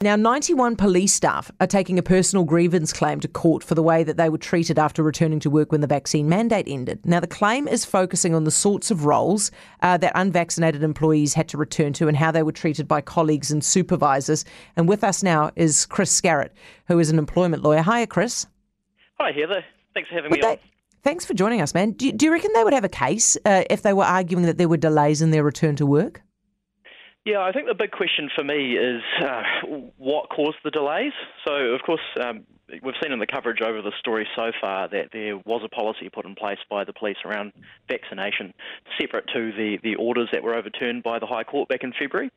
Now, 91 police staff are taking a personal grievance claim to court for the way that they were treated after returning to work when the vaccine mandate ended. Now, the claim is focusing on the sorts of roles uh, that unvaccinated employees had to return to and how they were treated by colleagues and supervisors. And with us now is Chris Scarrett, who is an employment lawyer. Hiya, Chris. Hi, Heather. Thanks for having would me they, on. Thanks for joining us, man. Do, do, you reckon they would have a case uh, if they were arguing that there were delays in their return to work? Yeah, I think the big question for me is uh, what caused the delays. So, of course, um, we've seen in the coverage over the story so far that there was a policy put in place by the police around vaccination, separate to the, the orders that were overturned by the High Court back in February.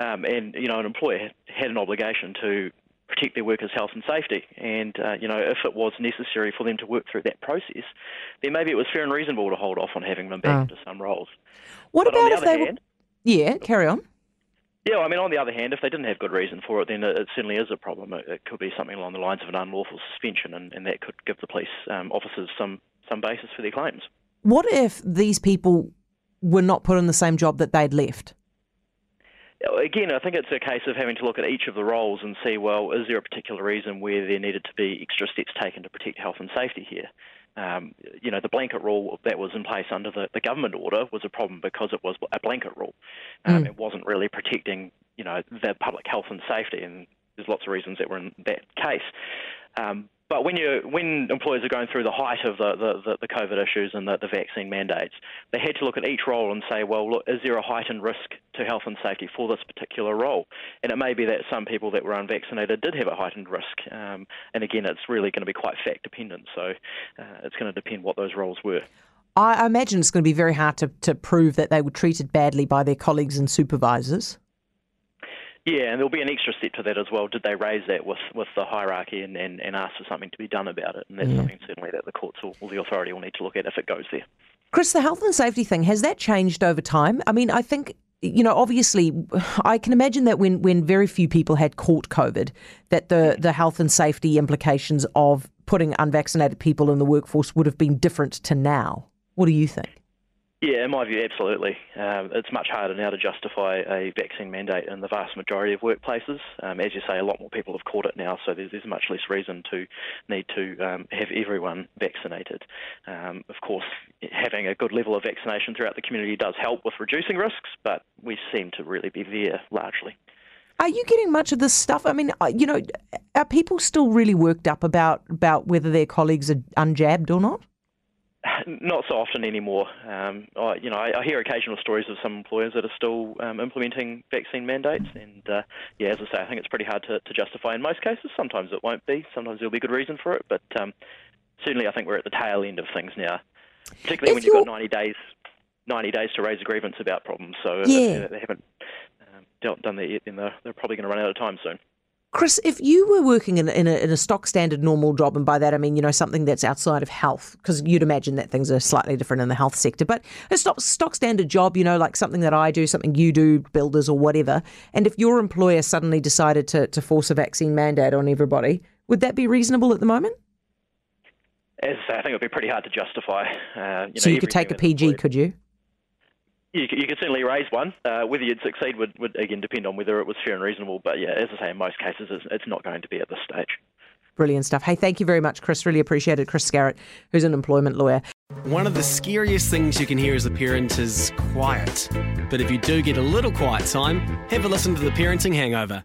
Um, and, you know, an employer had an obligation to protect their workers' health and safety. And, uh, you know, if it was necessary for them to work through that process, then maybe it was fair and reasonable to hold off on having them back oh. into some roles. What but about if they hand, were... Yeah, carry on. Yeah, I mean, on the other hand, if they didn't have good reason for it, then it, certainly is a problem. It, it, could be something along the lines of an unlawful suspension, and, and that could give the police um, officers some, some basis for their claims. What if these people were not put in the same job that they'd left? Again, I think it's a case of having to look at each of the roles and see, well, is there a particular reason where there needed to be extra steps taken to protect health and safety here? Um, you know, the blanket rule that was in place under the, the government order was a problem because it was a blanket rule. Um, mm. It wasn't really protecting, you know, the public health and safety, and there's lots of reasons that were in that case. Um, but when you when employers are going through the height of the, the, the COVID issues and the, the vaccine mandates, they had to look at each role and say, well, look, is there a heightened risk to health and safety for this particular role? And it may be that some people that were unvaccinated did have a heightened risk. Um, and again, it's really going to be quite fact dependent. So uh, it's going to depend what those roles were. I imagine it's going to be very hard to, to prove that they were treated badly by their colleagues and supervisors. Yeah, and there'll be an extra step to that as well. Did they raise that with, with the hierarchy and, and, and ask for something to be done about it? And that's yeah. something certainly that the courts or, or the authority will need to look at if it goes there. Chris, the health and safety thing, has that changed over time? I mean, I think you know, obviously, I can imagine that when, when very few people had caught COVID, that the, the health and safety implications of putting unvaccinated people in the workforce would have been different to now. What do you think? Yeah, in my view, absolutely. Um, it's much harder now to justify a vaccine mandate in the vast majority of workplaces. Um, as you say, a lot more people have caught it now, so there's, there's much less reason to need to um, have everyone vaccinated. Um, of course, having a good level of vaccination throughout the community does help with reducing risks, but we seem to really be there largely. Are you getting much of this stuff? I mean, uh, you know, are people still really worked up about about whether their colleagues are unjabbed or not? Not so often anymore. Um, I, you know, I, I, hear occasional stories of some employers that are still um, implementing vaccine mandates, and uh, yeah, as I say, I think it's pretty hard to, to, justify in most cases. Sometimes it won't be. Sometimes there'll be good reason for it, but um, certainly I think we're at the tail end of things now. Particularly if when you've got 90 days, 90 days to raise a grievance about problems. So yeah. they haven't um, done that yet, then they're, they're probably going to run out of time soon. Chris, if you were working in, in, a, in a stock standard normal job, and by that I mean, you know, something that's outside of health, because you'd imagine that things are slightly different in the health sector, but a stock, stock standard job, you know, like something that I do, something you do, builders or whatever, and if your employer suddenly decided to, to force a vaccine mandate on everybody, would that be reasonable at the moment? As I say, I think it would be pretty hard to justify. Uh, you so know, you could take a PG, could you? You, you could certainly raise one. Uh, whether you'd succeed would, would, again, depend on whether it was fair and reasonable. But yeah, as I say, in most cases, it's, it's not going to be at this stage. Brilliant stuff. Hey, thank you very much, Chris. Really appreciate it. Chris Scarrett, who's an employment lawyer. One of the scariest things you can hear as a parent is quiet. But if you do get a little quiet time, have a listen to The Parenting Hangover.